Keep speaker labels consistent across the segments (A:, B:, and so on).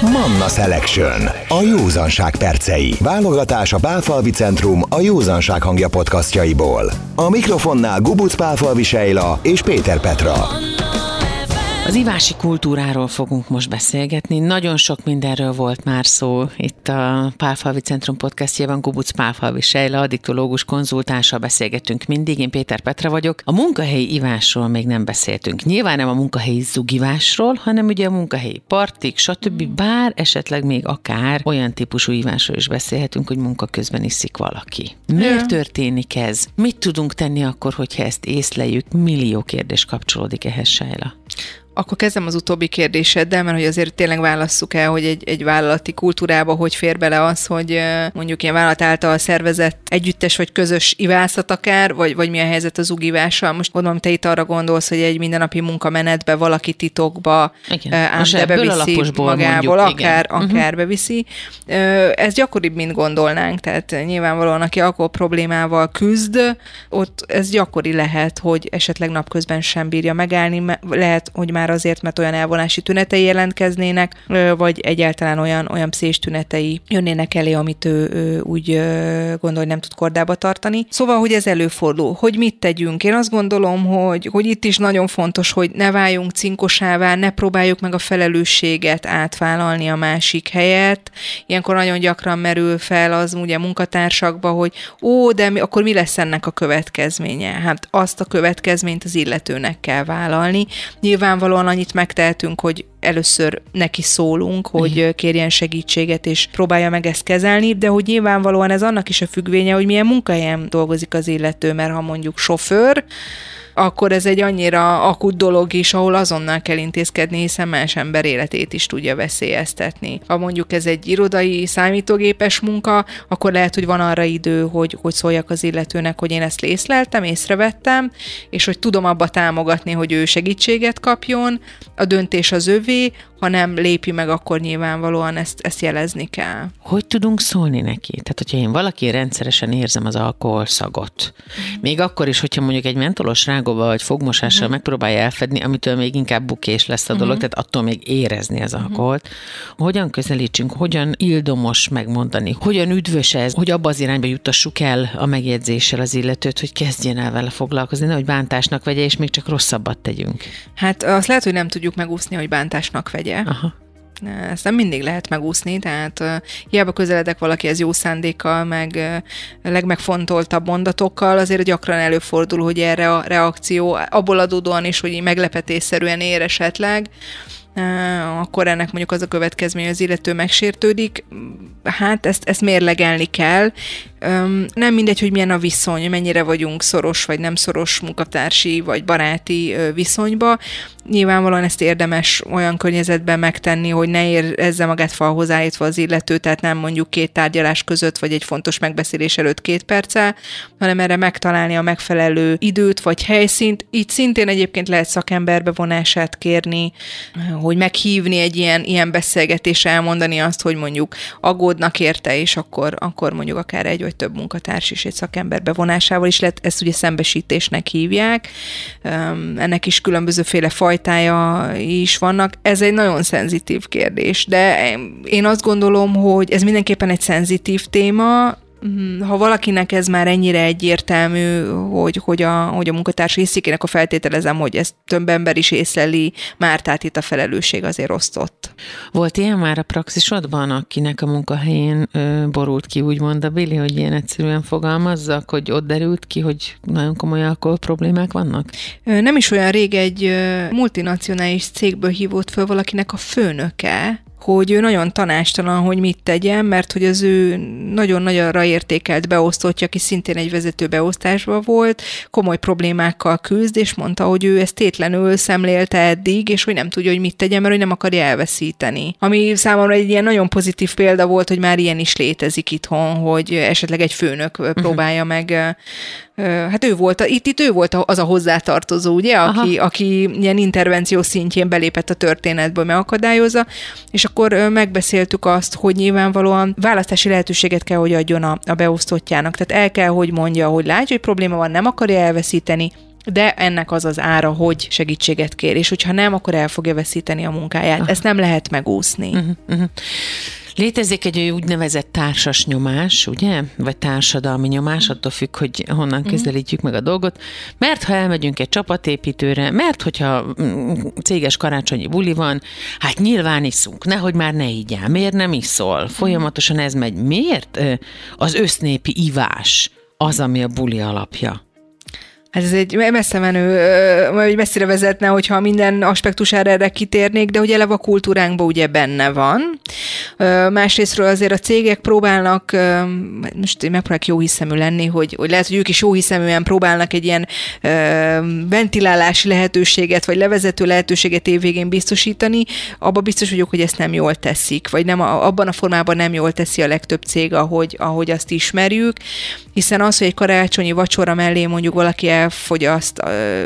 A: Manna Selection. A józanság percei. Válogatás a Pálfalvi Centrum a józanság hangja podcastjaiból. A mikrofonnál Gubuc Pálfalvi Sejla és Péter Petra.
B: Az ivási kultúráról fogunk most beszélgetni. Nagyon sok mindenről volt már szó itt a Pálfalvi Centrum podcastjában. Kubuc Pálfalvi Sejla, addiktológus konzultánssal beszélgetünk mindig. Én Péter Petra vagyok. A munkahelyi ivásról még nem beszéltünk. Nyilván nem a munkahelyi zugivásról, hanem ugye a munkahelyi partik, stb. Bár esetleg még akár olyan típusú ivásról is beszélhetünk, hogy munka közben iszik valaki. Miért történik ez? Mit tudunk tenni akkor, hogyha ezt észleljük? Millió kérdés kapcsolódik ehhez, Sejla.
C: Akkor kezdem az utóbbi kérdéseddel, mert hogy azért tényleg válasszuk el, hogy egy, egy vállalati kultúrába hogy fér bele az, hogy mondjuk ilyen vállalat által szervezett együttes vagy közös ivászat akár, vagy, vagy mi a helyzet az ugivással. Most gondolom, te itt arra gondolsz, hogy egy mindennapi munkamenetbe valaki titokba ám de beviszi magából, mondjuk, akár, igen. akár uh-huh. beviszi. Ez gyakoribb, mint gondolnánk, tehát nyilvánvalóan, aki alkohol problémával küzd, ott ez gyakori lehet, hogy esetleg napközben sem bírja megállni, lehet, hogy már már azért, mert olyan elvonási tünetei jelentkeznének, vagy egyáltalán olyan, olyan pszés tünetei jönnének elé, amit ő, ő úgy gondol, hogy nem tud kordába tartani. Szóval, hogy ez előfordul. Hogy mit tegyünk? Én azt gondolom, hogy, hogy itt is nagyon fontos, hogy ne váljunk cinkosává, ne próbáljuk meg a felelősséget átvállalni a másik helyet. Ilyenkor nagyon gyakran merül fel az ugye munkatársakba, hogy ó, de mi, akkor mi lesz ennek a következménye? Hát azt a következményt az illetőnek kell vállalni. Nyilvánvalóan nyilvánvalóan annyit megtehetünk, hogy először neki szólunk, hogy kérjen segítséget, és próbálja meg ezt kezelni, de hogy nyilvánvalóan ez annak is a függvénye, hogy milyen munkahelyen dolgozik az illető, mert ha mondjuk sofőr, akkor ez egy annyira akut dolog is, ahol azonnal kell intézkedni, hiszen más ember életét is tudja veszélyeztetni. Ha mondjuk ez egy irodai számítógépes munka, akkor lehet, hogy van arra idő, hogy, hogy szóljak az illetőnek, hogy én ezt észleltem, észrevettem, és hogy tudom abba támogatni, hogy ő segítséget kapjon, a döntés az övé, ha nem lépi meg, akkor nyilvánvalóan ezt, ezt jelezni kell.
B: Hogy tudunk szólni neki? Tehát, hogyha én valaki rendszeresen érzem az alkoholszagot, mm. még akkor is, hogyha mondjuk egy mentolos rágóba vagy fogmosással mm. megpróbálja elfedni, amitől még inkább bukés lesz a dolog, mm. tehát attól még érezni az mhm. alkoholt. Mm. Hogyan közelítsünk, hogyan ildomos megmondani, hogyan üdvös ez, hogy abba az irányba juttassuk el a megjegyzéssel az illetőt, hogy kezdjen el vele foglalkozni, nehogy bántásnak vegye, és még csak rosszabbat tegyünk.
C: Hát azt lehet, hogy nem tudjuk megúszni, hogy bántásnak vegye ugye? Aha. Ezt nem mindig lehet megúszni, tehát hiába közeledek valakihez jó szándékkal, meg legmegfontoltabb mondatokkal, azért gyakran előfordul, hogy erre a reakció abból adódóan is, hogy meglepetésszerűen ér esetleg, akkor ennek mondjuk az a következmény, az illető megsértődik. Hát ezt, ezt mérlegelni kell, nem mindegy, hogy milyen a viszony, mennyire vagyunk szoros vagy nem szoros munkatársi vagy baráti viszonyba. Nyilvánvalóan ezt érdemes olyan környezetben megtenni, hogy ne érezze magát falhoz állítva az illető, tehát nem mondjuk két tárgyalás között, vagy egy fontos megbeszélés előtt két perccel, hanem erre megtalálni a megfelelő időt vagy helyszínt. Így szintén egyébként lehet szakember bevonását kérni, hogy meghívni egy ilyen, ilyen beszélgetésre, elmondani azt, hogy mondjuk aggódnak érte, és akkor, akkor mondjuk akár egy vagy több munkatárs is egy szakember bevonásával is lehet, ezt ugye szembesítésnek hívják, ennek is különbözőféle fajtája is vannak. Ez egy nagyon szenzitív kérdés, de én azt gondolom, hogy ez mindenképpen egy szenzitív téma. Ha valakinek ez már ennyire egyértelmű, hogy, hogy, a, hogy a munkatárs hiszik, én akkor feltételezem, hogy ezt több ember is észleli, már tehát itt a felelősség azért osztott.
B: Volt ilyen már a praxisodban, akinek a munkahelyén ö, borult ki, úgymond a Billy, hogy ilyen egyszerűen fogalmazzak, hogy ott derült ki, hogy nagyon komoly alkohol problémák vannak?
C: Nem is olyan rég egy multinacionális cégből hívott föl valakinek a főnöke, hogy ő nagyon tanástalan, hogy mit tegyen, mert hogy az ő nagyon nagyra értékelt beosztottja, aki szintén egy vezető beosztásban volt, komoly problémákkal küzd, és mondta, hogy ő ezt tétlenül szemlélte eddig, és hogy nem tudja, hogy mit tegyen, mert hogy nem akarja elveszíteni. Ami számomra egy ilyen nagyon pozitív példa volt, hogy már ilyen is létezik itthon, hogy esetleg egy főnök uh-huh. próbálja meg hát ő volt, itt, itt ő volt az a hozzátartozó, ugye, aki, aki ilyen intervenció szintjén belépett a történetbe, megakadályozza, és akkor megbeszéltük azt, hogy nyilvánvalóan választási lehetőséget kell, hogy adjon a, a beosztottjának. Tehát el kell, hogy mondja, hogy látja, hogy probléma van, nem akarja elveszíteni, de ennek az az ára, hogy segítséget kér, és hogyha nem, akkor el fogja veszíteni a munkáját. Aha. Ezt nem lehet megúszni. Uh-huh, uh-huh.
B: Létezik egy úgynevezett társas nyomás, ugye? Vagy társadalmi nyomás, attól függ, hogy honnan uh-huh. közelítjük meg a dolgot. Mert ha elmegyünk egy csapatépítőre, mert hogyha mm, céges karácsonyi buli van, hát nyilván iszunk, nehogy már ne ígyál. Miért nem iszol? Folyamatosan ez megy. Miért az össznépi ivás az, ami a buli alapja?
C: Hát ez egy messze menő, vagy messzire vezetne, hogyha minden aspektusára erre kitérnék, de hogy eleve a kultúránkban ugye benne van. Másrésztről azért a cégek próbálnak, most megpróbálják jó hiszemű lenni, hogy, hogy lehet, hogy ők is jó hiszeműen próbálnak egy ilyen ventilálási lehetőséget, vagy levezető lehetőséget évvégén biztosítani, abba biztos vagyok, hogy ezt nem jól teszik, vagy nem, abban a formában nem jól teszi a legtöbb cég, ahogy, ahogy azt ismerjük, hiszen az, hogy egy karácsonyi vacsora mellé mondjuk valaki elfogyaszt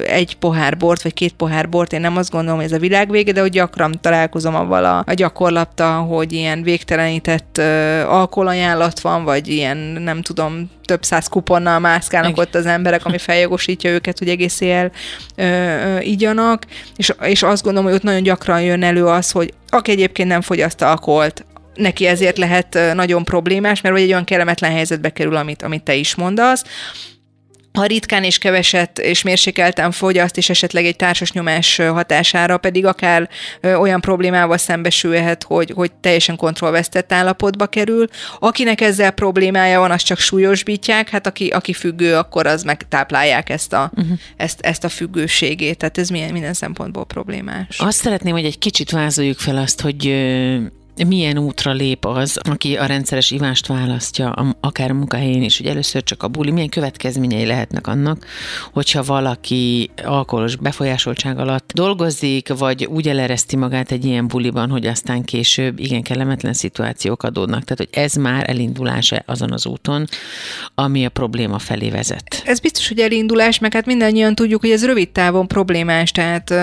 C: egy pohár bort, vagy két pohár bort, én nem azt gondolom, hogy ez a világ vége, de hogy gyakran találkozom avval a, a gyakorlattal, hogy ilyen végtelenített alkoholajánlat van, vagy ilyen, nem tudom, több száz kuponnal mászkálnak ott az emberek, ami feljogosítja őket, hogy egész éjjel ö, ö, igyanak, és, és azt gondolom, hogy ott nagyon gyakran jön elő az, hogy aki egyébként nem fogyaszt alkoholt, neki ezért lehet nagyon problémás, mert vagy egy olyan kellemetlen helyzetbe kerül, amit, amit te is mondasz, ha ritkán és keveset és mérsékelten fogyaszt, és esetleg egy társas nyomás hatására pedig akár olyan problémával szembesülhet, hogy, hogy teljesen kontrollvesztett állapotba kerül. Akinek ezzel problémája van, az csak súlyosbítják, hát aki, aki függő, akkor az megtáplálják ezt a, uh-huh. ezt, ezt a függőségét. Tehát ez milyen, minden szempontból problémás.
B: Azt szeretném, hogy egy kicsit vázoljuk fel azt, hogy milyen útra lép az, aki a rendszeres ivást választja, akár a munkahelyén is, hogy először csak a buli, milyen következményei lehetnek annak, hogyha valaki alkoholos befolyásoltság alatt dolgozik, vagy úgy elereszti magát egy ilyen buliban, hogy aztán később igen kellemetlen szituációk adódnak. Tehát, hogy ez már elindulása azon az úton, ami a probléma felé vezet.
C: Ez biztos, hogy elindulás, meg hát mindannyian tudjuk, hogy ez rövid távon problémás, tehát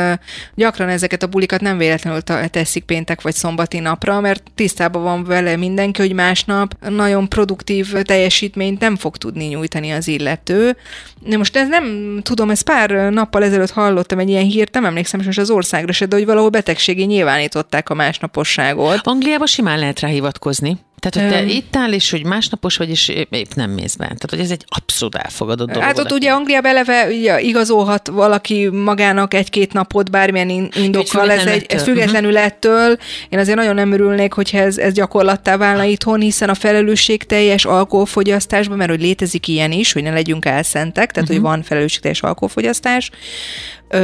C: gyakran ezeket a bulikat nem véletlenül teszik péntek vagy szombati napra, mert tisztában van vele mindenki, hogy másnap nagyon produktív teljesítményt nem fog tudni nyújtani az illető. De most ez nem tudom, ez pár nappal ezelőtt hallottam egy ilyen hírt, nem emlékszem most az országra se, de hogy valahol betegségé nyilvánították a másnaposságot.
B: Angliában simán lehet rá hivatkozni. Tehát, hogy te um, itt áll, és hogy másnapos vagy, és épp nem mész be. Tehát, hogy ez egy abszolút elfogadott dolog.
C: Hát ott ugye Angliában eleve ugye, igazolhat valaki magának egy-két napot bármilyen indokkal, ez, egy, ez függetlenül uh-huh. ettől. Én azért nagyon nem örülnék, hogyha ez, ez gyakorlattá válna itthon, hiszen a felelősség teljes alkoholfogyasztásban, mert hogy létezik ilyen is, hogy ne legyünk elszentek, tehát uh-huh. hogy van felelősségteljes alkoholfogyasztás,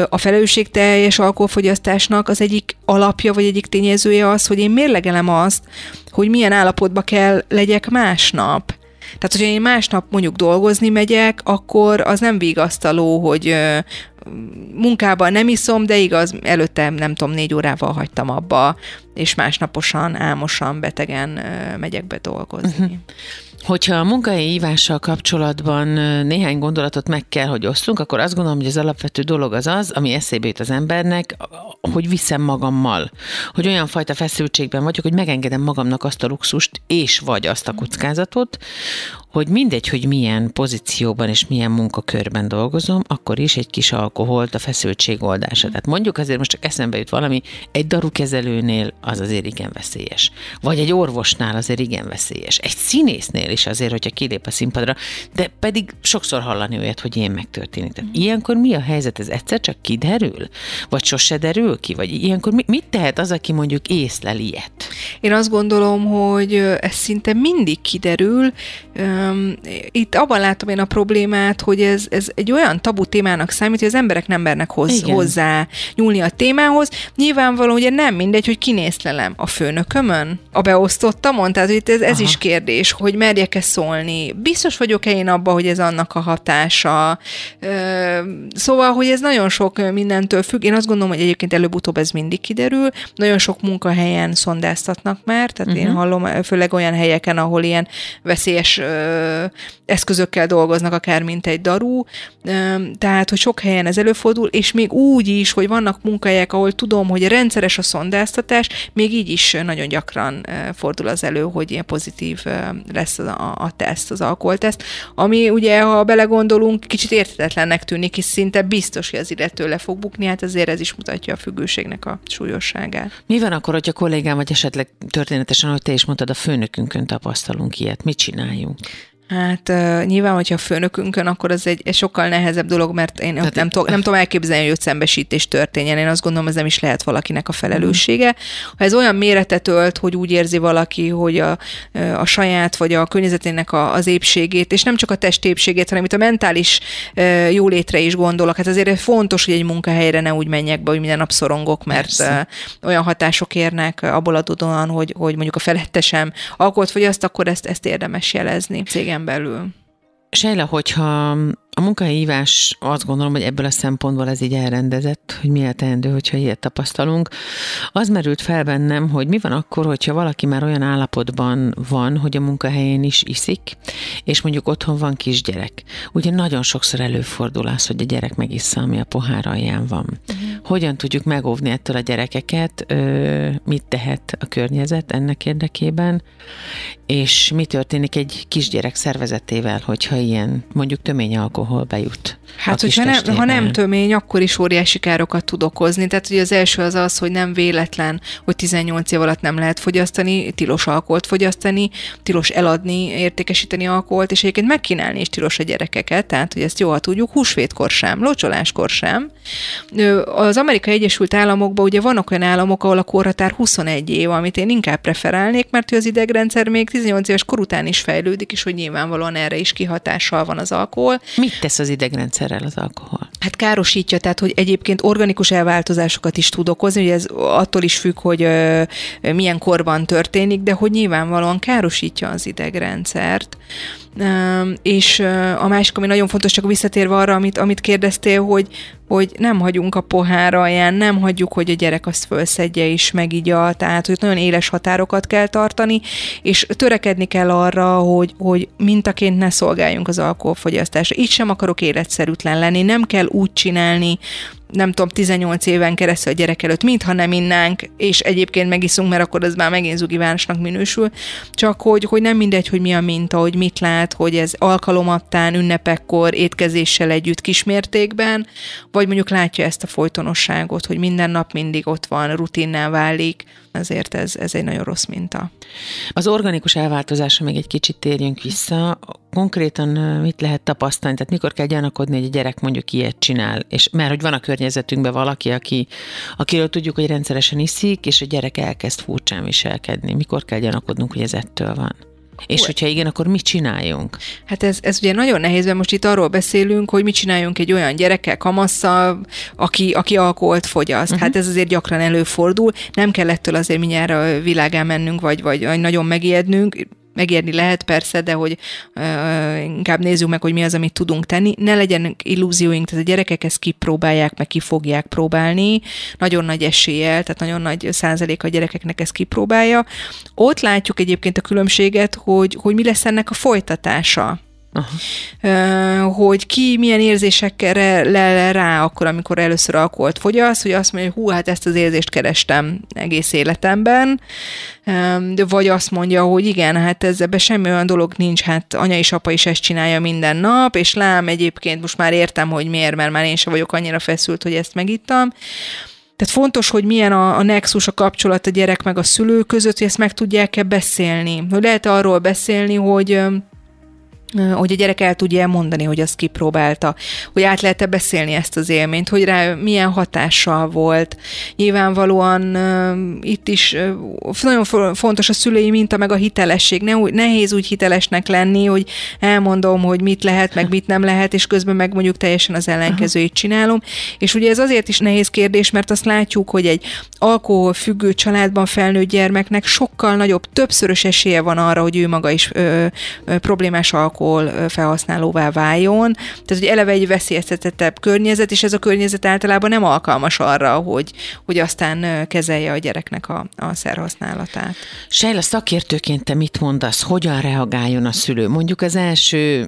C: a felelősségteljes alkoholfogyasztásnak az egyik alapja, vagy egyik tényezője az, hogy én mérlegelem azt, hogy milyen állapotba kell legyek másnap. Tehát, hogyha én másnap mondjuk dolgozni megyek, akkor az nem vigasztaló, hogy munkában nem iszom, de igaz, előtte nem tudom, négy órával hagytam abba, és másnaposan, álmosan, betegen megyek be dolgozni. Uh-huh.
B: Hogyha a munkahelyi ívással kapcsolatban néhány gondolatot meg kell, hogy osszunk, akkor azt gondolom, hogy az alapvető dolog az az, ami eszébe jut az embernek, hogy viszem magammal. Hogy olyan fajta feszültségben vagyok, hogy megengedem magamnak azt a luxust, és vagy azt a kockázatot, hogy mindegy, hogy milyen pozícióban és milyen munkakörben dolgozom, akkor is egy kis alkoholt a feszültség oldása. Tehát mondjuk azért most csak eszembe jut valami, egy darukezelőnél az azért igen veszélyes. Vagy egy orvosnál azért igen veszélyes. Egy színésznél is azért, hogyha kilép a színpadra, de pedig sokszor hallani olyat, hogy ilyen megtörténik. Tehát ilyenkor mi a helyzet? Ez egyszer csak kiderül? Vagy sose derül ki? Vagy ilyenkor mit tehet az, aki mondjuk észlel ilyet?
C: Én azt gondolom, hogy ez szinte mindig kiderül, itt abban látom én a problémát, hogy ez, ez egy olyan tabu témának számít, hogy az emberek nem mernek hoz, hozzá nyúlni a témához. Nyilvánvaló, hogy nem mindegy, hogy kinézlelem a főnökömön, a beosztottamon, tehát itt ez, ez is kérdés, hogy merjek-e szólni. Biztos vagyok-e én abban, hogy ez annak a hatása. Szóval, hogy ez nagyon sok mindentől függ. Én azt gondolom, hogy egyébként előbb-utóbb ez mindig kiderül. Nagyon sok munkahelyen szondáztatnak már, tehát uh-huh. én hallom, főleg olyan helyeken, ahol ilyen veszélyes ö, eszközökkel dolgoznak, akár mint egy daru, ö, tehát, hogy sok helyen ez előfordul, és még úgy is, hogy vannak munkahelyek, ahol tudom, hogy rendszeres a szondáztatás, még így is nagyon gyakran fordul az elő, hogy ilyen pozitív lesz a, a teszt, az alkoholteszt, ami ugye, ha belegondolunk, kicsit értetetlennek tűnik, és szinte biztos, hogy az illető le fog bukni, hát azért ez is mutatja a függőségnek a súlyosságát.
B: Mi van akkor, hogyha kollégám, vagy esetleg történetesen, hogy te is mondtad, a főnökünkön tapasztalunk ilyet, mit csináljunk?
C: Hát uh, nyilván, hogyha a főnökünkön, akkor az egy, egy sokkal nehezebb dolog, mert én Tehát nem, to, nem tudom elképzelni, hogy szembesítés történjen. Én azt gondolom, ez nem is lehet valakinek a felelőssége. Ha ez olyan méretet ölt, hogy úgy érzi valaki, hogy a, a saját vagy a környezetének a, az épségét, és nem csak a testépségét, hanem itt a mentális uh, jólétre is gondolok. Hát azért fontos, hogy egy munkahelyre ne úgy menjek be, hogy minden nap szorongok, mert uh, olyan hatások érnek abból adódóan, hogy, hogy mondjuk a felettesem alkoholt fogyaszt, akkor ezt, ezt érdemes jelezni cégem cégen belül.
B: Sejla, hogyha a munkahívás azt gondolom, hogy ebből a szempontból ez így elrendezett, hogy mi a teendő, hogyha ilyet tapasztalunk. Az merült fel bennem, hogy mi van akkor, hogyha valaki már olyan állapotban van, hogy a munkahelyén is iszik, és mondjuk otthon van kisgyerek. Ugye nagyon sokszor előfordul az, hogy a gyerek megissza, ami a pohár alján van. Uh-huh. Hogyan tudjuk megóvni ettől a gyerekeket, mit tehet a környezet ennek érdekében, és mi történik egy kisgyerek szervezetével, hogyha ilyen mondjuk tömény alkohol bejut.
C: Hát, hogyha nem, ha nem tömény, akkor is óriási károkat tud okozni. Tehát ugye az első az az, hogy nem véletlen, hogy 18 év alatt nem lehet fogyasztani, tilos alkoholt fogyasztani, tilos eladni, értékesíteni alkoholt, és egyébként megkínálni is tilos a gyerekeket, tehát hogy ezt jól tudjuk, húsvétkor sem, locsoláskor sem. Az Amerikai Egyesült Államokban ugye vannak olyan államok, ahol a korhatár 21 év, amit én inkább preferálnék, mert az idegrendszer még 18 éves kor után is fejlődik, és hogy nyilvánvalóan erre is kihatással van az alkohol.
B: Mit tesz az idegrendszerrel az alkohol?
C: Hát károsítja, tehát hogy egyébként organikus elváltozásokat is tud okozni, ugye ez attól is függ, hogy ö, milyen korban történik, de hogy nyilvánvalóan károsítja az idegrendszert. És a másik, ami nagyon fontos, csak visszatérve arra, amit, amit kérdeztél, hogy, hogy nem hagyunk a pohár alján, nem hagyjuk, hogy a gyerek azt fölszedje és megigya, tehát hogy nagyon éles határokat kell tartani, és törekedni kell arra, hogy, hogy mintaként ne szolgáljunk az alkoholfogyasztásra. Így sem akarok életszerűtlen lenni, nem kell úgy csinálni, nem tudom, 18 éven keresztül a gyerek előtt, mintha nem innánk, és egyébként megiszunk, mert akkor az már megint zugivárosnak minősül, csak hogy, hogy nem mindegy, hogy mi a minta, hogy mit lát, hogy ez alkalomattán, ünnepekkor, étkezéssel együtt kismértékben, vagy mondjuk látja ezt a folytonosságot, hogy minden nap mindig ott van, rutinná válik, ezért ez, ez egy nagyon rossz minta.
B: Az organikus elváltozásra még egy kicsit térjünk vissza. Konkrétan mit lehet tapasztalni? Tehát mikor kell gyanakodni, hogy a gyerek mondjuk ilyet csinál? És mert hogy van a környezetünkben valaki, aki, akiről tudjuk, hogy rendszeresen iszik, és a gyerek elkezd furcsán viselkedni. Mikor kell gyanakodnunk, hogy ez ettől van? És hogyha igen, akkor mit csináljunk?
C: Hát ez, ez ugye nagyon nehéz, mert most itt arról beszélünk, hogy mit csináljunk egy olyan gyerekkel, kamasszal, aki, aki alkoholt fogyaszt. Uh-huh. Hát ez azért gyakran előfordul. Nem kell ettől azért mindjárt világán mennünk, vagy, vagy, vagy nagyon megijednünk megérni lehet persze, de hogy uh, inkább nézzük meg, hogy mi az, amit tudunk tenni. Ne legyenek illúzióink, tehát a gyerekek ezt kipróbálják, meg ki fogják próbálni. Nagyon nagy eséllyel, tehát nagyon nagy százalék a gyerekeknek ezt kipróbálja. Ott látjuk egyébként a különbséget, hogy, hogy mi lesz ennek a folytatása. Aha. hogy ki milyen érzésekkel le rá akkor, amikor először alkoholt fogyaszt, hogy azt mondja, hogy hú, hát ezt az érzést kerestem egész életemben, de vagy azt mondja, hogy igen, hát ez ebben semmi olyan dolog nincs, hát anya és apa is ezt csinálja minden nap, és lám egyébként most már értem, hogy miért, mert már én sem vagyok annyira feszült, hogy ezt megittam. Tehát fontos, hogy milyen a, a nexus, a kapcsolat a gyerek meg a szülő között, hogy ezt meg tudják-e beszélni. Hogy lehet arról beszélni, hogy hogy a gyerek el tudja mondani, hogy azt kipróbálta, hogy át lehet-e beszélni ezt az élményt, hogy rá milyen hatással volt. Nyilvánvalóan uh, itt is uh, nagyon fontos a szülői minta, meg a hitelesség. Ne, nehéz úgy hitelesnek lenni, hogy elmondom, hogy mit lehet, meg mit nem lehet, és közben meg mondjuk teljesen az ellenkezőjét csinálom. És ugye ez azért is nehéz kérdés, mert azt látjuk, hogy egy alkoholfüggő családban felnőtt gyermeknek sokkal nagyobb, többszörös esélye van arra, hogy ő maga is ö, ö, problémás alkohol alkohol felhasználóvá váljon. Tehát, hogy eleve egy veszélyeztetettebb környezet, és ez a környezet általában nem alkalmas arra, hogy, hogy aztán kezelje a gyereknek a, a szerhasználatát.
B: Sejla, szakértőként te mit mondasz, hogyan reagáljon a szülő? Mondjuk az első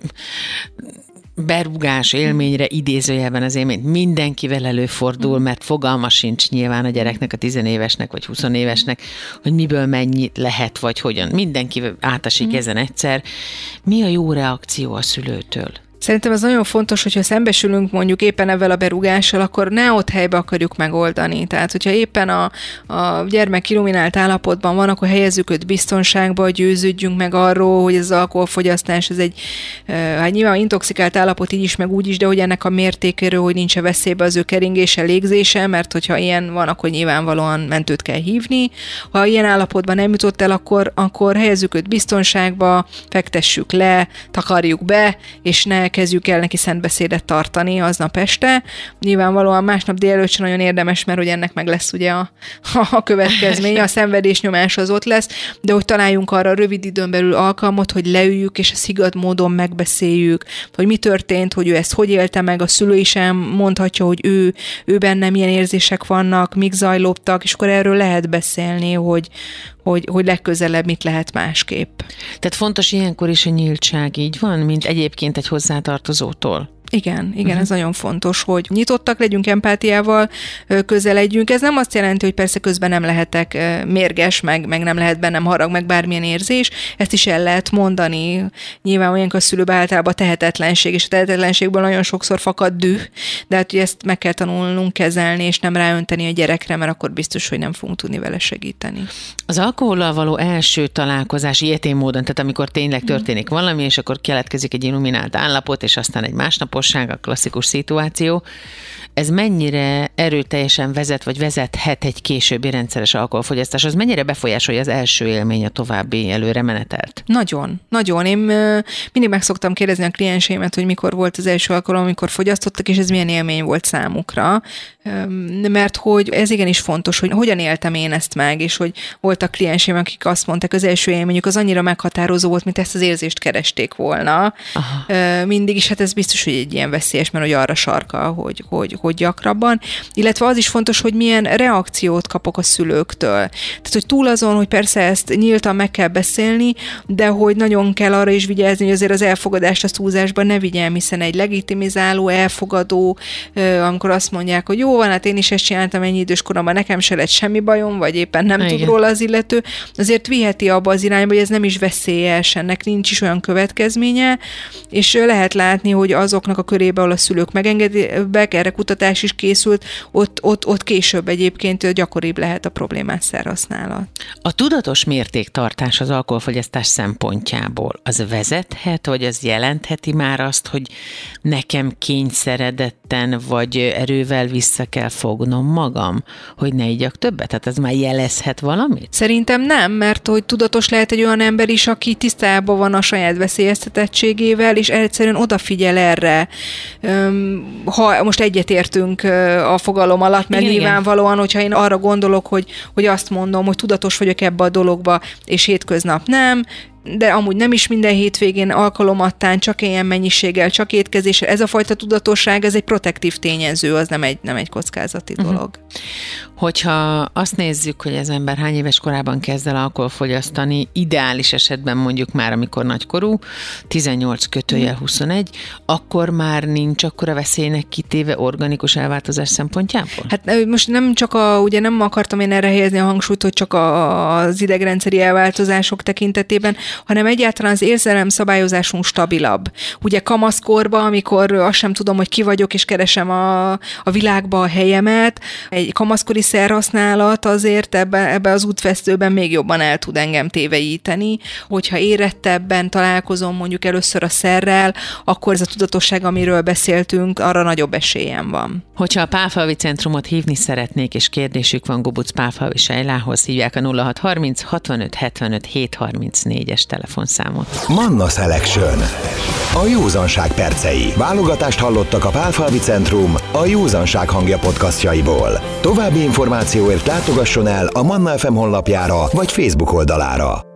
B: berúgás élményre idézőjelben az élményt mindenkivel előfordul, mert fogalma sincs nyilván a gyereknek, a tizenévesnek vagy huszonévesnek, hogy miből mennyit lehet, vagy hogyan. Mindenki átesik mm. ezen egyszer. Mi a jó reakció a szülőtől?
C: Szerintem ez nagyon fontos, hogyha szembesülünk mondjuk éppen ezzel a berúgással, akkor ne ott helybe akarjuk megoldani. Tehát, hogyha éppen a, a gyermek illuminált állapotban van, akkor helyezzük őt biztonságba, győződjünk meg arról, hogy ez az alkoholfogyasztás, ez egy, hát nyilván intoxikált állapot így is, meg úgy is, de hogy ennek a mértékéről, hogy nincs -e veszélybe az ő keringése, légzése, mert hogyha ilyen van, akkor nyilvánvalóan mentőt kell hívni. Ha ilyen állapotban nem jutott el, akkor, akkor helyezzük őt biztonságba, fektessük le, takarjuk be, és ne kezdjük el neki szentbeszédet tartani aznap este. Nyilvánvalóan másnap délelőtt sem nagyon érdemes, mert hogy ennek meg lesz ugye a, a következménye, a szenvedésnyomás az ott lesz, de hogy találjunk arra rövid időn belül alkalmat, hogy leüljük és a szigad módon megbeszéljük, hogy mi történt, hogy ő ezt hogy élte meg, a szülő is mondhatja, hogy ő, ő benne milyen érzések vannak, mik zajlottak, és akkor erről lehet beszélni, hogy, hogy, hogy legközelebb mit lehet másképp.
B: Tehát fontos ilyenkor is a nyíltság, így van, mint egyébként egy hozzátartozótól.
C: Igen, igen, uh-huh. ez nagyon fontos, hogy nyitottak legyünk, empátiával közeledjünk. Ez nem azt jelenti, hogy persze közben nem lehetek mérges, meg, meg nem lehet bennem harag, meg bármilyen érzés. Ezt is el lehet mondani. Nyilván olyan a szülőbe általában tehetetlenség, és a tehetetlenségből nagyon sokszor fakad düh, de hát hogy ezt meg kell tanulnunk kezelni, és nem ráönteni a gyerekre, mert akkor biztos, hogy nem fogunk tudni vele segíteni.
B: Az alkohollal való első találkozás ilyetén módon, tehát amikor tényleg történik valami, és akkor keletkezik egy illuminált állapot, és aztán egy másnapos lakosság, a klasszikus szituáció, ez mennyire erőteljesen vezet, vagy vezethet egy későbbi rendszeres alkoholfogyasztás? Az mennyire befolyásolja az első élmény a további előre menetelt?
C: Nagyon, nagyon. Én mindig meg szoktam kérdezni a klienseimet, hogy mikor volt az első alkalom, amikor fogyasztottak, és ez milyen élmény volt számukra. Mert hogy ez igenis fontos, hogy hogyan éltem én ezt meg, és hogy voltak klienseim, akik azt mondták, az első élményük az annyira meghatározó volt, mint ezt az érzést keresték volna. Aha. Mindig is, hát ez biztos, hogy egy ilyen veszélyes, mert hogy arra sarkal, hogy, hogy, hogy gyakrabban, illetve az is fontos, hogy milyen reakciót kapok a szülőktől. Tehát, hogy túl azon, hogy persze ezt nyíltan meg kell beszélni, de hogy nagyon kell arra is vigyázni, hogy azért az elfogadást a túlzásban ne vigyem, hiszen egy legitimizáló, elfogadó, amikor azt mondják, hogy jó van, hát én is ezt csináltam ennyi idős koromban, nekem se lett semmi bajom, vagy éppen nem Igen. tud róla az illető, azért viheti abba az irányba, hogy ez nem is veszélyes, ennek nincs is olyan következménye, és lehet látni, hogy azoknak a körébe, ahol a szülők megengednek, erre kutatás is készült, ott, ott, ott később egyébként gyakoribb lehet a problémás szerhasználat.
B: A tudatos mértéktartás az alkoholfogyasztás szempontjából az vezethet, vagy az jelentheti már azt, hogy nekem kényszeredetten vagy erővel vissza kell fognom magam, hogy ne igyak többet? Tehát ez már jelezhet valamit?
C: Szerintem nem, mert hogy tudatos lehet egy olyan ember is, aki tisztában van a saját veszélyeztetettségével, és egyszerűen odafigyel erre. Ha most egyetértünk a fogalom alatt, mert igen, nyilvánvalóan, hogyha én arra gondolok, hogy, hogy azt mondom, hogy tudatos vagyok ebbe a dologba, és hétköznap nem, de amúgy nem is minden hétvégén alkalomattán, csak ilyen mennyiséggel, csak étkezéssel. Ez a fajta tudatosság, ez egy protektív tényező, az nem egy, nem egy kockázati uh-huh. dolog.
B: Hogyha azt nézzük, hogy az ember hány éves korában kezd el alkoholfogyasztani, ideális esetben mondjuk már, amikor nagykorú, 18 kötője 21, akkor már nincs akkora veszélynek kitéve organikus elváltozás szempontjából?
C: Hát most nem csak a, ugye nem akartam én erre helyezni a hangsúlyt, hogy csak a, az idegrendszeri elváltozások tekintetében, hanem egyáltalán az érzelem szabályozásunk stabilabb. Ugye kamaszkorban, amikor azt sem tudom, hogy ki vagyok, és keresem a, a világba a helyemet, egy kamaszkori szerhasználat azért ebbe, ebbe az útvesztőben még jobban el tud engem téveíteni. Hogyha érettebben találkozom mondjuk először a szerrel, akkor ez a tudatosság, amiről beszéltünk, arra nagyobb esélyem van.
B: Hogyha a Pálfalvi Centrumot hívni szeretnék, és kérdésük van Gubuc Pálfalvi Sejlához, hívják a 0630 65 75 734-es személyes telefonszámot.
A: Manna Selection. A józanság percei. Válogatást hallottak a Pálfalvi Centrum a Józanság hangja podcastjaiból. További információért látogasson el a Manna FM honlapjára vagy Facebook oldalára.